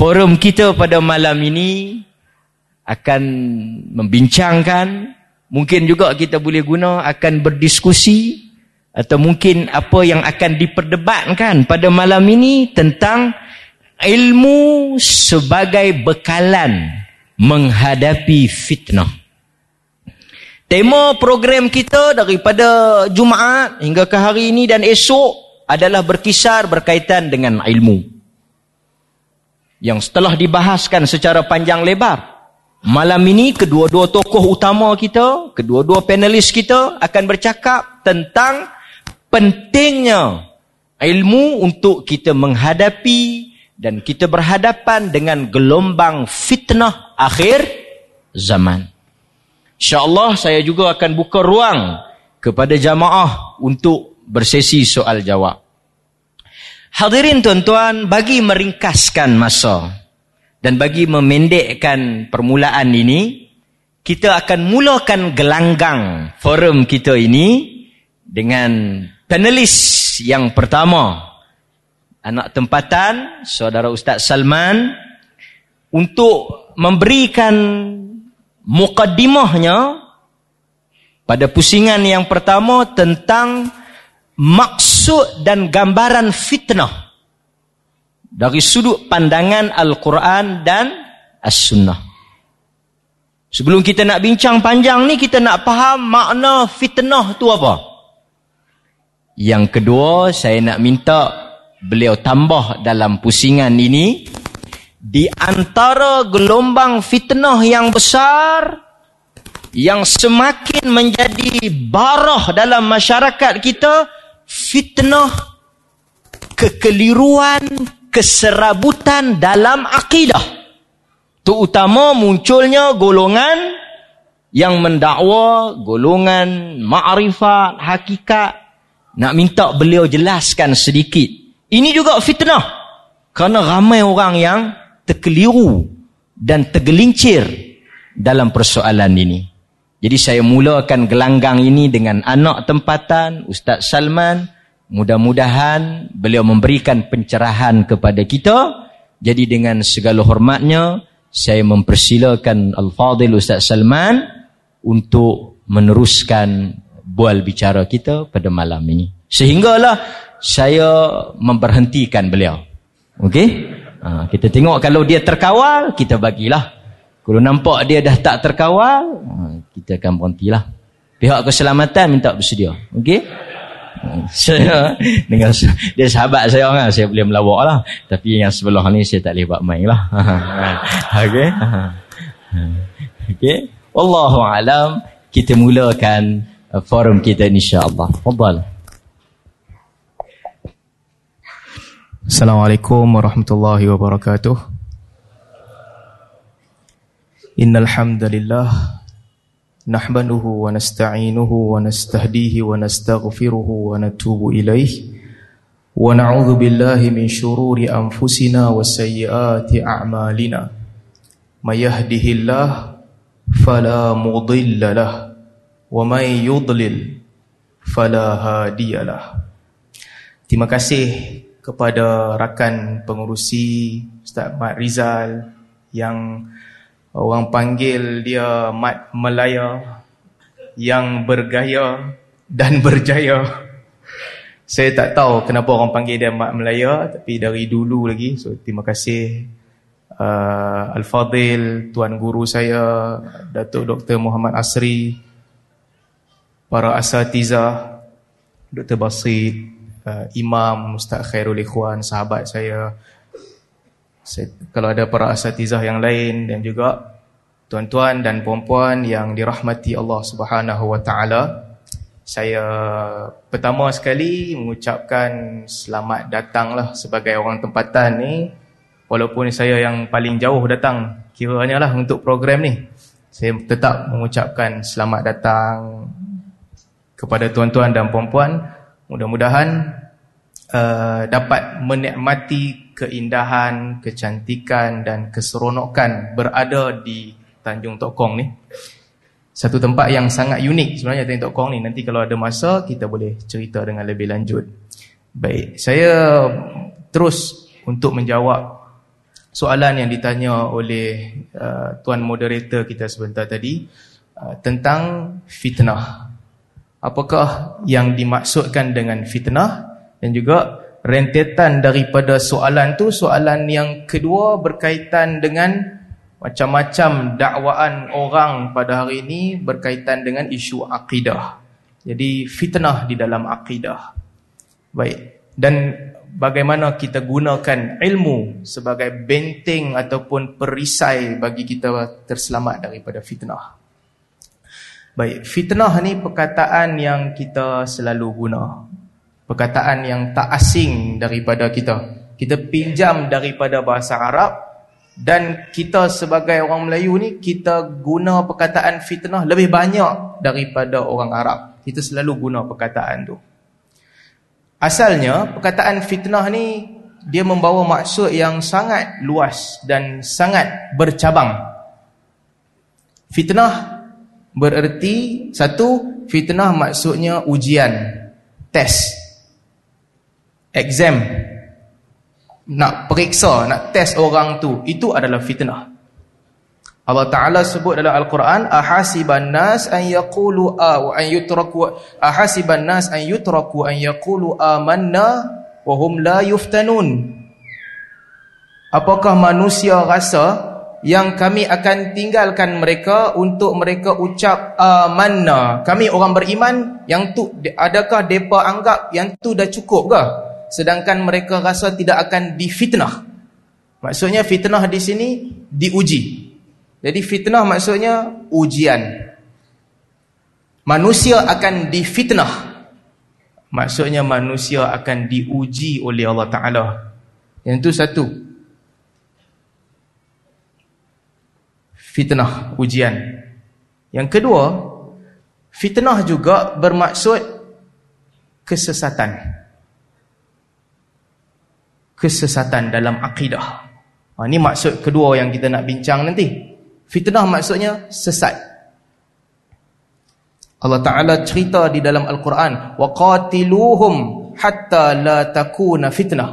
forum kita pada malam ini akan membincangkan mungkin juga kita boleh guna akan berdiskusi atau mungkin apa yang akan diperdebatkan pada malam ini tentang ilmu sebagai bekalan menghadapi fitnah. Tema program kita daripada Jumaat hingga ke hari ini dan esok adalah berkisar berkaitan dengan ilmu yang setelah dibahaskan secara panjang lebar malam ini kedua-dua tokoh utama kita kedua-dua panelis kita akan bercakap tentang pentingnya ilmu untuk kita menghadapi dan kita berhadapan dengan gelombang fitnah akhir zaman. Insyaallah saya juga akan buka ruang kepada jamaah untuk bersesi soal jawab Hadirin tuan-tuan, bagi meringkaskan masa dan bagi memendekkan permulaan ini, kita akan mulakan gelanggang forum kita ini dengan panelis yang pertama. Anak tempatan, saudara Ustaz Salman, untuk memberikan mukaddimahnya pada pusingan yang pertama tentang maksud dan gambaran fitnah dari sudut pandangan Al-Quran dan As-Sunnah. Sebelum kita nak bincang panjang ni, kita nak faham makna fitnah tu apa. Yang kedua, saya nak minta beliau tambah dalam pusingan ini, di antara gelombang fitnah yang besar, yang semakin menjadi barah dalam masyarakat kita, fitnah kekeliruan keserabutan dalam akidah. Terutama munculnya golongan yang mendakwa golongan ma'rifat hakikat. Nak minta beliau jelaskan sedikit. Ini juga fitnah kerana ramai orang yang terkeliru dan tergelincir dalam persoalan ini jadi saya mulakan gelanggang ini dengan anak tempatan Ustaz Salman. Mudah-mudahan beliau memberikan pencerahan kepada kita. Jadi dengan segala hormatnya saya mempersilakan Al-Fadhil Ustaz Salman untuk meneruskan bual bicara kita pada malam ini. Sehinggalah saya memberhentikan beliau. Okey? Ha, kita tengok kalau dia terkawal, kita bagilah. Kalau nampak dia dah tak terkawal, ha, kita akan berhentilah. Pihak keselamatan minta bersedia. Okey? Ha, saya dengan dia sahabat saya orang saya boleh melawak lah. Tapi yang sebelah ni saya tak boleh buat main lah. Ok ok Wallahu alam kita mulakan uh, forum kita insyaAllah. Fadal. Assalamualaikum warahmatullahi wabarakatuh إن الحمد لله نحمده ونستعينه ونستهديه ونستغفره ونتوب إليه ونعوذ بالله من شرور أنفسنا وسيئات أعمالنا من يهده الله فلا مضل له ومن يضلل فلا هادي له Terima kasih kepada rakan pengurusi Ustaz Mat Rizal yang Orang panggil dia Mat Melaya yang bergaya dan berjaya. Saya tak tahu kenapa orang panggil dia Mat Melaya tapi dari dulu lagi. So terima kasih uh, Al-Fadil, tuan guru saya, Datuk Dr. Muhammad Asri, para asatizah, Dr. Basit, uh, Imam Ustaz Khairul Ikhwan, sahabat saya, saya, kalau ada para asatizah yang lain dan juga tuan-tuan dan puan-puan yang dirahmati Allah Subhanahu wa taala saya pertama sekali mengucapkan selamat datanglah sebagai orang tempatan ni. Walaupun saya yang paling jauh datang kiranya lah untuk program ni. Saya tetap mengucapkan selamat datang kepada tuan-tuan dan puan-puan. Mudah-mudahan uh, dapat menikmati keindahan, kecantikan dan keseronokan berada di Tanjung Tokong ni. Satu tempat yang sangat unik sebenarnya Tanjung Tokong ni. Nanti kalau ada masa kita boleh cerita dengan lebih lanjut. Baik, saya terus untuk menjawab soalan yang ditanya oleh uh, tuan moderator kita sebentar tadi uh, tentang fitnah. Apakah yang dimaksudkan dengan fitnah dan juga rentetan daripada soalan tu soalan yang kedua berkaitan dengan macam-macam dakwaan orang pada hari ini berkaitan dengan isu akidah. Jadi fitnah di dalam akidah. Baik. Dan bagaimana kita gunakan ilmu sebagai benteng ataupun perisai bagi kita terselamat daripada fitnah. Baik, fitnah ni perkataan yang kita selalu guna. Perkataan yang tak asing daripada kita. Kita pinjam daripada bahasa Arab dan kita sebagai orang Melayu ni kita guna perkataan fitnah lebih banyak daripada orang Arab. Kita selalu guna perkataan tu. Asalnya perkataan fitnah ni dia membawa maksud yang sangat luas dan sangat bercabang. Fitnah bererti satu fitnah maksudnya ujian, test, exam, nak periksa, nak test orang tu, itu adalah fitnah. Allah Taala sebut dalam Al-Quran, ahasiban nas an yaqulu wa an yutraku ahasiban nas an yutraku an yaqulu amanna wa hum la yuftanun. Apakah manusia rasa yang kami akan tinggalkan mereka untuk mereka ucap amanna? Kami orang beriman yang tu adakah depa anggap yang tu dah cukup ke? Sedangkan mereka rasa tidak akan difitnah. Maksudnya fitnah di sini diuji. Jadi fitnah maksudnya ujian. Manusia akan difitnah. Maksudnya manusia akan diuji oleh Allah Taala. Yang itu satu. Fitnah, ujian. Yang kedua, fitnah juga bermaksud kesesatan kesesatan dalam akidah. Ha, ini maksud kedua yang kita nak bincang nanti. Fitnah maksudnya sesat. Allah Ta'ala cerita di dalam Al-Quran. وَقَاتِلُوهُمْ حَتَّى لَا تَكُونَ fitnah.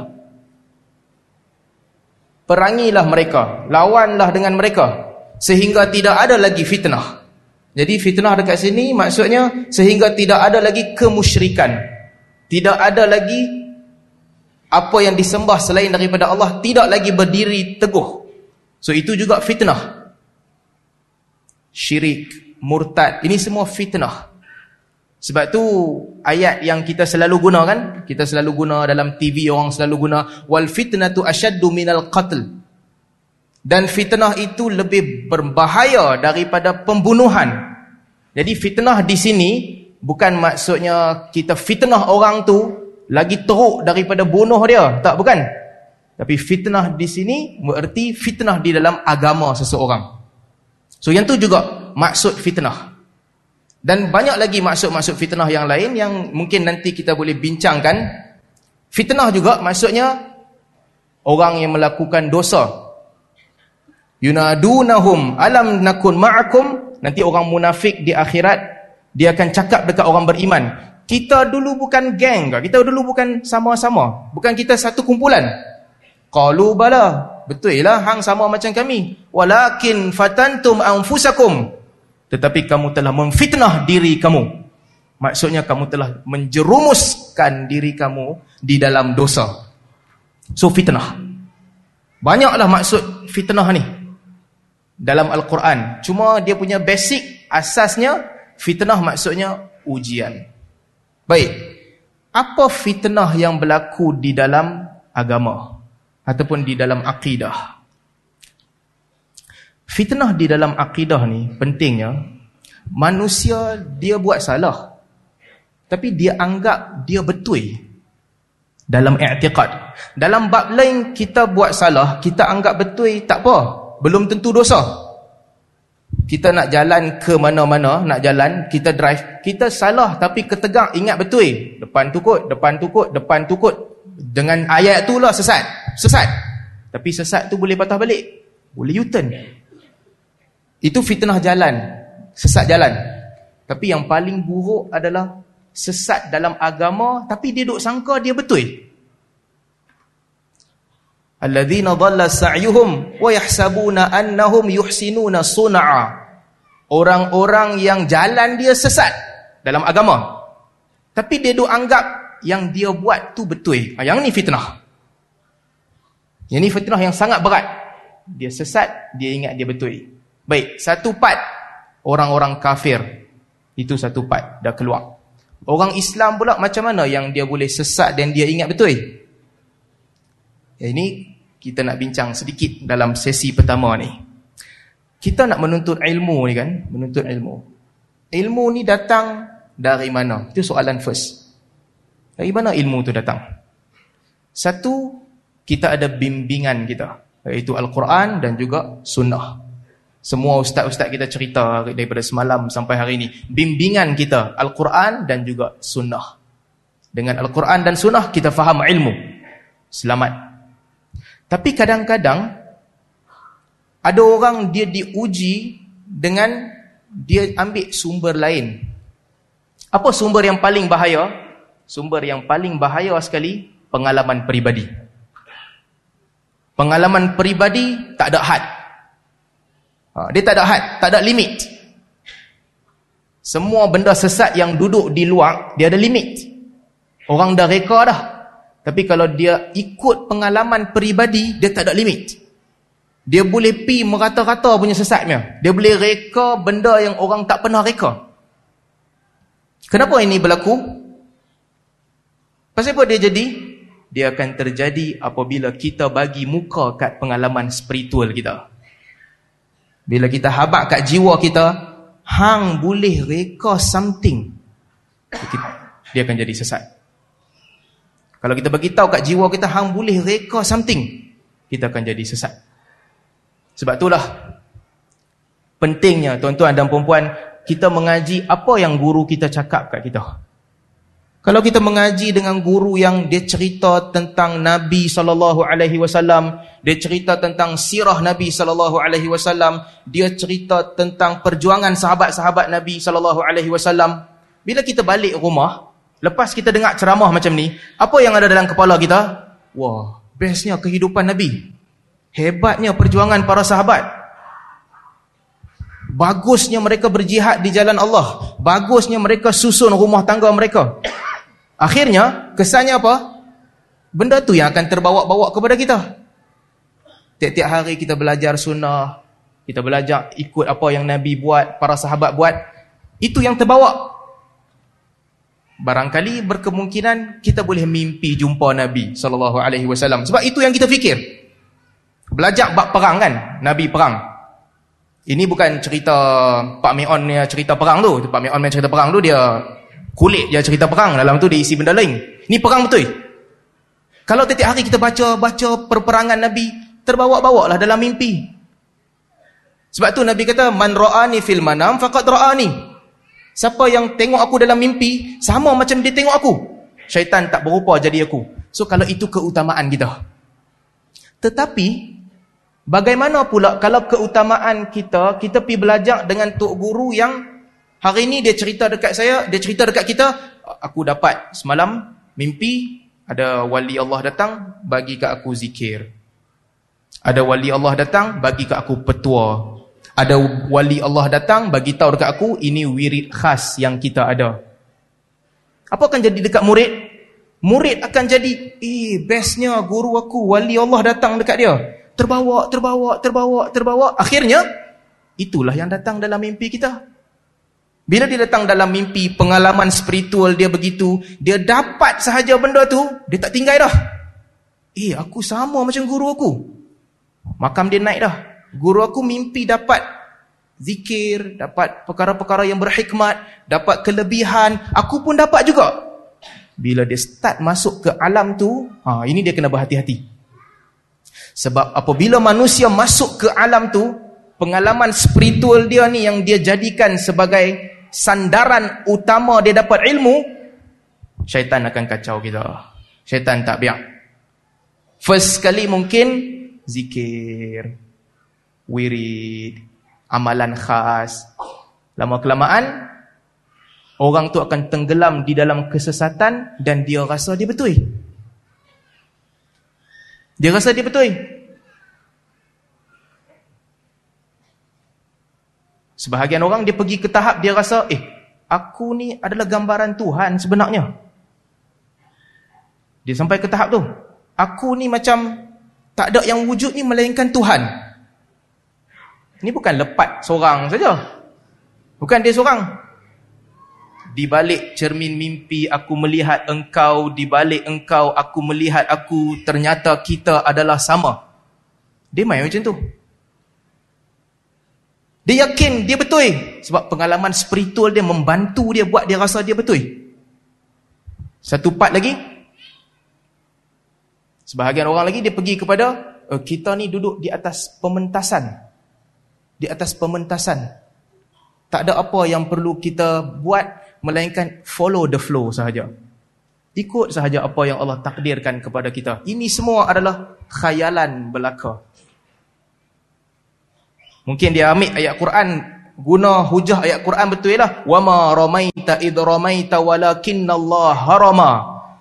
Perangilah mereka. Lawanlah dengan mereka. Sehingga tidak ada lagi fitnah. Jadi fitnah dekat sini maksudnya sehingga tidak ada lagi kemusyrikan. Tidak ada lagi apa yang disembah selain daripada Allah tidak lagi berdiri teguh. So itu juga fitnah. Syirik, murtad, ini semua fitnah. Sebab tu ayat yang kita selalu guna kan? Kita selalu guna dalam TV orang selalu guna wal fitnatu asyaddu minal qatl. Dan fitnah itu lebih berbahaya daripada pembunuhan. Jadi fitnah di sini bukan maksudnya kita fitnah orang tu lagi teruk daripada bunuh dia. Tak bukan? Tapi fitnah di sini bererti fitnah di dalam agama seseorang. So yang tu juga maksud fitnah. Dan banyak lagi maksud-maksud fitnah yang lain yang mungkin nanti kita boleh bincangkan. Fitnah juga maksudnya orang yang melakukan dosa. Yunadunahum alam nakun ma'akum. Nanti orang munafik di akhirat dia akan cakap dekat orang beriman kita dulu bukan geng ke? Kita dulu bukan sama-sama. Bukan kita satu kumpulan. Qalu bala. Betul lah hang sama macam kami. Walakin fatantum anfusakum. Tetapi kamu telah memfitnah diri kamu. Maksudnya kamu telah menjerumuskan diri kamu di dalam dosa. So fitnah. Banyaklah maksud fitnah ni. Dalam Al-Quran. Cuma dia punya basic asasnya fitnah maksudnya ujian. Baik. Apa fitnah yang berlaku di dalam agama ataupun di dalam akidah? Fitnah di dalam akidah ni pentingnya manusia dia buat salah. Tapi dia anggap dia betul dalam i'tiqad. Dalam bab lain kita buat salah, kita anggap betul tak apa. Belum tentu dosa kita nak jalan ke mana-mana, nak jalan, kita drive, kita salah tapi ketegak, ingat betul. Depan tukut, depan tukut, depan tukut. Dengan ayat tu lah sesat. Sesat. Tapi sesat tu boleh patah balik. Boleh U-turn. Itu fitnah jalan. Sesat jalan. Tapi yang paling buruk adalah sesat dalam agama tapi dia duk sangka dia betul. Alladzina dhalla sa'yuhum wa yahsabuna annahum yuhsinuna sun'a. Orang-orang yang jalan dia sesat dalam agama. Tapi dia duk anggap yang dia buat tu betul. Ah, yang ni fitnah. Yang ni fitnah yang sangat berat. Dia sesat, dia ingat dia betul. Baik, satu part orang-orang kafir. Itu satu part dah keluar. Orang Islam pula macam mana yang dia boleh sesat dan dia ingat betul? Ini kita nak bincang sedikit dalam sesi pertama ni. Kita nak menuntut ilmu ni kan, menuntut ilmu. Ilmu ni datang dari mana? Itu soalan first. Dari mana ilmu tu datang? Satu, kita ada bimbingan kita. Iaitu Al-Quran dan juga Sunnah. Semua ustaz-ustaz kita cerita daripada semalam sampai hari ini. Bimbingan kita Al-Quran dan juga Sunnah. Dengan Al-Quran dan Sunnah kita faham ilmu. Selamat. Tapi kadang-kadang ada orang dia diuji dengan dia ambil sumber lain. Apa sumber yang paling bahaya? Sumber yang paling bahaya sekali pengalaman peribadi. Pengalaman peribadi tak ada had. Ha, dia tak ada had, tak ada limit. Semua benda sesat yang duduk di luar, dia ada limit. Orang dah reka dah. Tapi kalau dia ikut pengalaman peribadi, dia tak ada limit. Dia boleh pi merata-rata punya sesatnya. Dia boleh reka benda yang orang tak pernah reka. Kenapa ini berlaku? Pasal apa dia jadi? Dia akan terjadi apabila kita bagi muka kat pengalaman spiritual kita. Bila kita habak kat jiwa kita, hang boleh reka something. Dia akan jadi sesat. Kalau kita bagi tahu kat jiwa kita hang boleh reka something, kita akan jadi sesat. Sebab itulah pentingnya tuan-tuan dan puan-puan kita mengaji apa yang guru kita cakap kat kita. Kalau kita mengaji dengan guru yang dia cerita tentang Nabi sallallahu alaihi wasallam, dia cerita tentang sirah Nabi sallallahu alaihi wasallam, dia cerita tentang perjuangan sahabat-sahabat Nabi sallallahu alaihi wasallam, bila kita balik rumah, Lepas kita dengar ceramah macam ni, apa yang ada dalam kepala kita? Wah, bestnya kehidupan Nabi. Hebatnya perjuangan para sahabat. Bagusnya mereka berjihad di jalan Allah. Bagusnya mereka susun rumah tangga mereka. Akhirnya, kesannya apa? Benda tu yang akan terbawa-bawa kepada kita. Tiap-tiap hari kita belajar sunnah. Kita belajar ikut apa yang Nabi buat, para sahabat buat. Itu yang terbawa barangkali berkemungkinan kita boleh mimpi jumpa Nabi sallallahu alaihi wasallam. Sebab itu yang kita fikir. Belajar bab perang kan? Nabi perang. Ini bukan cerita Pak Meon ni cerita perang tu. Pak Meon main cerita perang tu dia kulit dia cerita perang. Dalam tu diisi benda lain. Ni perang betul? Kalau setiap hari kita baca baca perperangan Nabi terbawa-bawa lah dalam mimpi. Sebab tu Nabi kata man ra'ani fil manam faqad ra'ani Siapa yang tengok aku dalam mimpi, sama macam dia tengok aku. Syaitan tak berupa jadi aku. So kalau itu keutamaan kita. Tetapi, bagaimana pula kalau keutamaan kita, kita pergi belajar dengan Tok Guru yang hari ini dia cerita dekat saya, dia cerita dekat kita, aku dapat semalam mimpi, ada wali Allah datang, bagi ke aku zikir. Ada wali Allah datang, bagi ke aku petua ada wali Allah datang bagi tahu dekat aku ini wirid khas yang kita ada. Apa akan jadi dekat murid? Murid akan jadi, eh bestnya guru aku wali Allah datang dekat dia. Terbawa, terbawa, terbawa, terbawa. Akhirnya itulah yang datang dalam mimpi kita. Bila dia datang dalam mimpi pengalaman spiritual dia begitu, dia dapat sahaja benda tu, dia tak tinggal dah. Eh aku sama macam guru aku. Makam dia naik dah. Guru aku mimpi dapat zikir, dapat perkara-perkara yang berhikmat, dapat kelebihan, aku pun dapat juga. Bila dia start masuk ke alam tu, ha, ini dia kena berhati-hati. Sebab apabila manusia masuk ke alam tu, pengalaman spiritual dia ni yang dia jadikan sebagai sandaran utama dia dapat ilmu, syaitan akan kacau kita. Syaitan tak biar. First sekali mungkin zikir, wirid, amalan khas. Lama-kelamaan, orang tu akan tenggelam di dalam kesesatan dan dia rasa dia betul. Dia rasa dia betul. Sebahagian orang dia pergi ke tahap dia rasa, eh, aku ni adalah gambaran Tuhan sebenarnya. Dia sampai ke tahap tu. Aku ni macam tak ada yang wujud ni melainkan Tuhan. Ini bukan lepat seorang saja. Bukan dia seorang. Di balik cermin mimpi aku melihat engkau, di balik engkau aku melihat aku, ternyata kita adalah sama. Dia main macam tu. Dia yakin dia betul sebab pengalaman spiritual dia membantu dia buat dia rasa dia betul. Satu part lagi. Sebahagian orang lagi dia pergi kepada uh, kita ni duduk di atas pementasan. Di atas pementasan. Tak ada apa yang perlu kita buat melainkan follow the flow sahaja. Ikut sahaja apa yang Allah takdirkan kepada kita. Ini semua adalah khayalan belaka. Mungkin dia ambil ayat Quran guna hujah ayat Quran betul lah. Wa ma ramaita id ramaita walakinnallaha harama.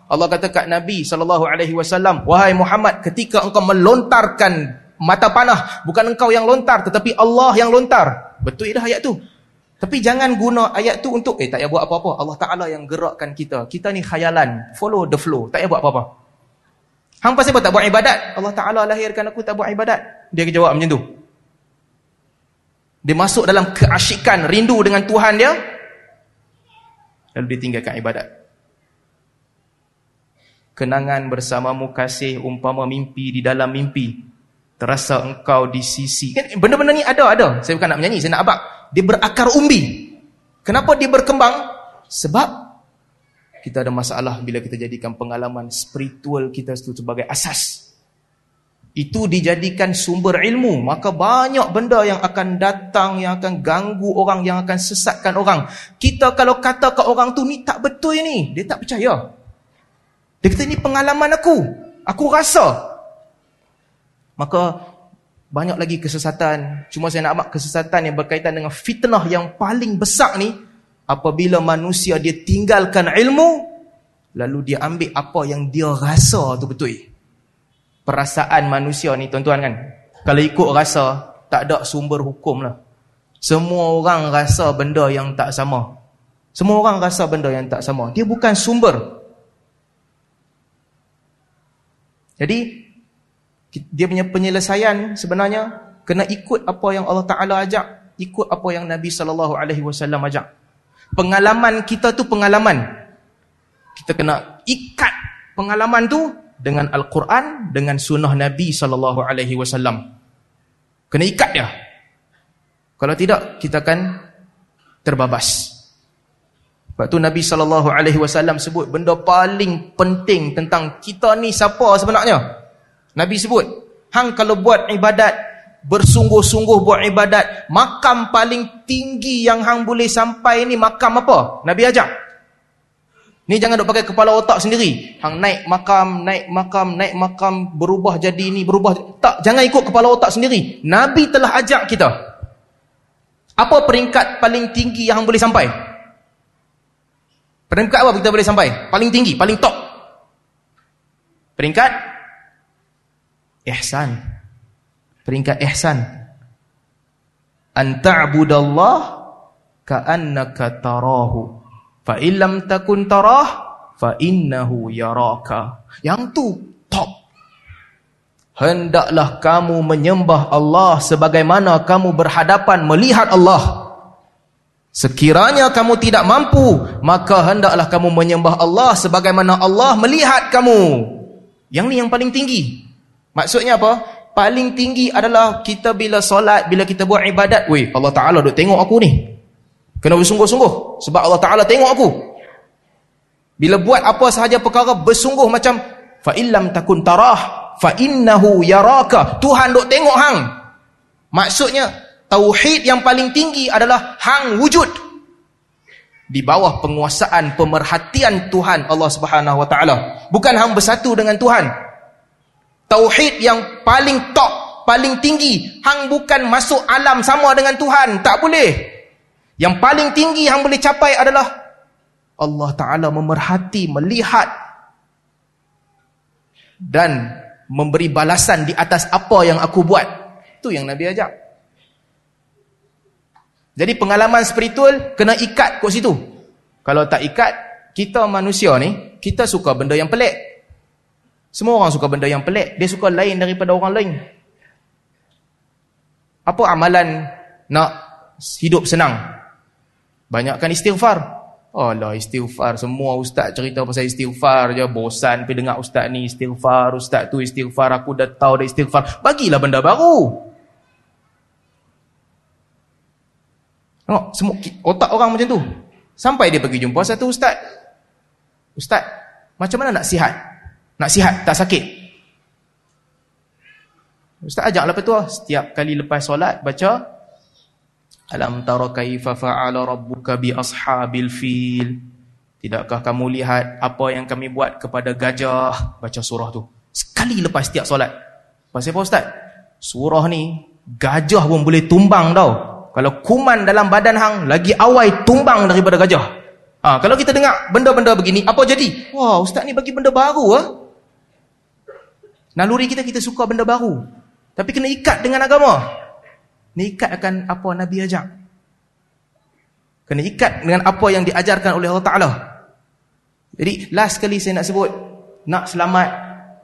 Allah kata kat Nabi sallallahu alaihi wasallam, wahai Muhammad, ketika engkau melontarkan mata panah, bukan engkau yang lontar tetapi Allah yang lontar. Betul dah ayat tu. Tapi jangan guna ayat tu untuk eh tak payah buat apa-apa. Allah Taala yang gerakkan kita. Kita ni khayalan, follow the flow. Tak payah buat apa-apa. Hang pasal apa tak buat ibadat? Allah Taala lahirkan aku tak buat ibadat. Dia jawab macam tu. Dia masuk dalam keasyikan, rindu dengan Tuhan dia. Lalu dia tinggalkan ibadat. Kenangan bersamamu kasih umpama mimpi di dalam mimpi. Terasa engkau di sisi. Kan benda-benda ni ada, ada. Saya bukan nak menyanyi, saya nak abak. Dia berakar umbi. Kenapa dia berkembang? Sebab kita ada masalah bila kita jadikan pengalaman spiritual kita itu sebagai asas itu dijadikan sumber ilmu maka banyak benda yang akan datang yang akan ganggu orang yang akan sesatkan orang kita kalau kata ke orang tu ni tak betul ni dia tak percaya dia kata ni pengalaman aku aku rasa maka banyak lagi kesesatan cuma saya nak amat kesesatan yang berkaitan dengan fitnah yang paling besar ni apabila manusia dia tinggalkan ilmu lalu dia ambil apa yang dia rasa tu betul perasaan manusia ni tuan-tuan kan. Kalau ikut rasa, tak ada sumber hukum lah. Semua orang rasa benda yang tak sama. Semua orang rasa benda yang tak sama. Dia bukan sumber. Jadi, dia punya penyelesaian sebenarnya kena ikut apa yang Allah Ta'ala ajak. Ikut apa yang Nabi SAW ajak. Pengalaman kita tu pengalaman. Kita kena ikat pengalaman tu dengan Al-Quran dengan sunnah Nabi sallallahu alaihi wasallam. Kena ikat dia. Kalau tidak kita akan terbabas. Sebab tu Nabi sallallahu alaihi wasallam sebut benda paling penting tentang kita ni siapa sebenarnya. Nabi sebut, hang kalau buat ibadat bersungguh-sungguh buat ibadat, makam paling tinggi yang hang boleh sampai ni makam apa? Nabi ajak. Ni jangan duk pakai kepala otak sendiri. Hang naik makam, naik makam, naik makam, berubah jadi ni, berubah. Tak, jangan ikut kepala otak sendiri. Nabi telah ajak kita. Apa peringkat paling tinggi yang boleh sampai? Peringkat apa kita boleh sampai? Paling tinggi, paling top. Peringkat? Ihsan. Peringkat ihsan. Anta'budallah ka'annaka tarahu. Fa illam takun tarah fa innahu yaraka. Yang tu top. Hendaklah kamu menyembah Allah sebagaimana kamu berhadapan melihat Allah. Sekiranya kamu tidak mampu maka hendaklah kamu menyembah Allah sebagaimana Allah melihat kamu. Yang ni yang paling tinggi maksudnya apa paling tinggi adalah kita bila solat bila kita buat ibadat weh Allah Taala duk tengok aku ni Kena bersungguh-sungguh. Sebab Allah Ta'ala tengok aku. Bila buat apa sahaja perkara bersungguh macam fa'illam takun tarah fa'innahu yaraka. Tuhan duk tengok hang. Maksudnya, tauhid yang paling tinggi adalah hang wujud. Di bawah penguasaan, pemerhatian Tuhan Allah Subhanahu Wa Taala. Bukan hang bersatu dengan Tuhan. Tauhid yang paling top, paling tinggi. Hang bukan masuk alam sama dengan Tuhan. Tak boleh. Yang paling tinggi yang boleh capai adalah Allah Ta'ala memerhati, melihat dan memberi balasan di atas apa yang aku buat. Itu yang Nabi ajak. Jadi pengalaman spiritual kena ikat kat situ. Kalau tak ikat, kita manusia ni, kita suka benda yang pelik. Semua orang suka benda yang pelik. Dia suka lain daripada orang lain. Apa amalan nak hidup senang? Banyakkan istighfar. Alah istighfar semua ustaz cerita pasal istighfar je bosan pergi dengar ustaz ni istighfar ustaz tu istighfar aku dah tahu dah istighfar bagilah benda baru Tengok semua otak orang macam tu sampai dia pergi jumpa satu ustaz ustaz macam mana nak sihat nak sihat tak sakit ustaz ajaklah petua setiap kali lepas solat baca Alam tara kaifa fa'ala rabbuka bi ashabil fil? Tidakkah kamu lihat apa yang kami buat kepada gajah? Baca surah tu. Sekali lepas setiap solat. Pasal apa ustaz? Surah ni gajah pun boleh tumbang tau. Kalau kuman dalam badan hang lagi awai tumbang daripada gajah. Ha, kalau kita dengar benda-benda begini, apa jadi? Wah, ustaz ni bagi benda baru ah. Naluri kita kita suka benda baru. Tapi kena ikat dengan agama. Ni ikat akan apa Nabi ajak. Kena ikat dengan apa yang diajarkan oleh Allah Ta'ala. Jadi last kali saya nak sebut. Nak selamat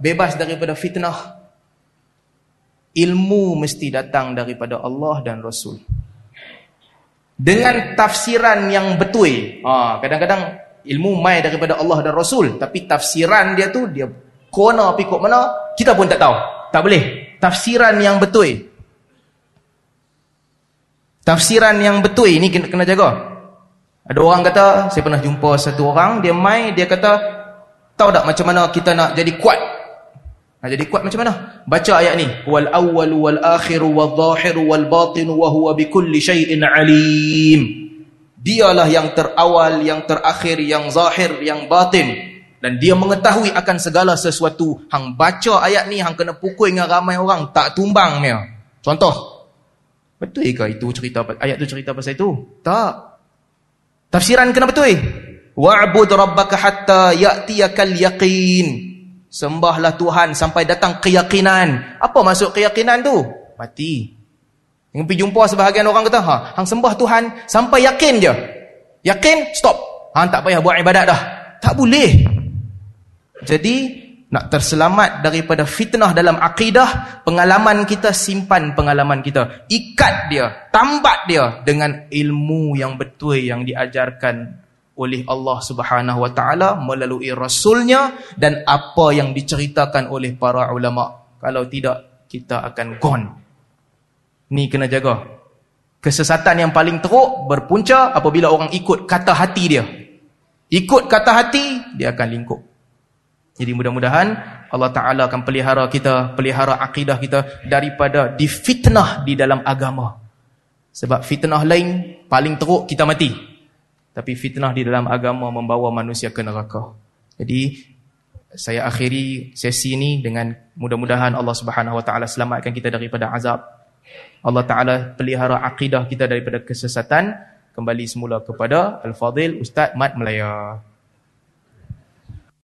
bebas daripada fitnah. Ilmu mesti datang daripada Allah dan Rasul. Dengan tafsiran yang betul. Ha, kadang-kadang ha, ilmu mai daripada Allah dan Rasul. Tapi tafsiran dia tu, dia kona pikuk mana, kita pun tak tahu. Tak boleh. Tafsiran yang betul. Tafsiran yang betul ini kena, kena jaga. Ada orang kata, saya pernah jumpa satu orang, dia mai, dia kata, tahu tak macam mana kita nak jadi kuat? Nak jadi kuat macam mana? Baca ayat ni. Wal awwal wal akhiru wal zahiru wal batinu wa huwa bikulli syai'in alim. Dialah yang terawal, yang terakhir, yang zahir, yang batin. Dan dia mengetahui akan segala sesuatu. Hang baca ayat ni, hang kena pukul dengan ramai orang. Tak tumbang dia. Contoh. Betul ke itu cerita ayat tu cerita pasal itu? Tak. Tafsiran kena betul. Wa'bud rabbaka hatta ya'tiyakal yaqin. Sembahlah Tuhan sampai datang keyakinan. Apa maksud keyakinan tu? Mati. Yang pergi jumpa sebahagian orang kata, ha, hang sembah Tuhan sampai yakin je. Yakin, stop. Hang tak payah buat ibadat dah. Tak boleh. Jadi, nak terselamat daripada fitnah dalam akidah, pengalaman kita simpan pengalaman kita. Ikat dia, tambat dia dengan ilmu yang betul yang diajarkan oleh Allah Subhanahu Wa Taala melalui rasulnya dan apa yang diceritakan oleh para ulama. Kalau tidak kita akan gone. Ni kena jaga. Kesesatan yang paling teruk berpunca apabila orang ikut kata hati dia. Ikut kata hati, dia akan lingkup. Jadi mudah-mudahan Allah Ta'ala akan pelihara kita, pelihara akidah kita daripada difitnah di dalam agama. Sebab fitnah lain paling teruk kita mati. Tapi fitnah di dalam agama membawa manusia ke neraka. Jadi saya akhiri sesi ini dengan mudah-mudahan Allah Subhanahu Wa Ta'ala selamatkan kita daripada azab. Allah Ta'ala pelihara akidah kita daripada kesesatan. Kembali semula kepada Al-Fadhil Ustaz Mat Melaya.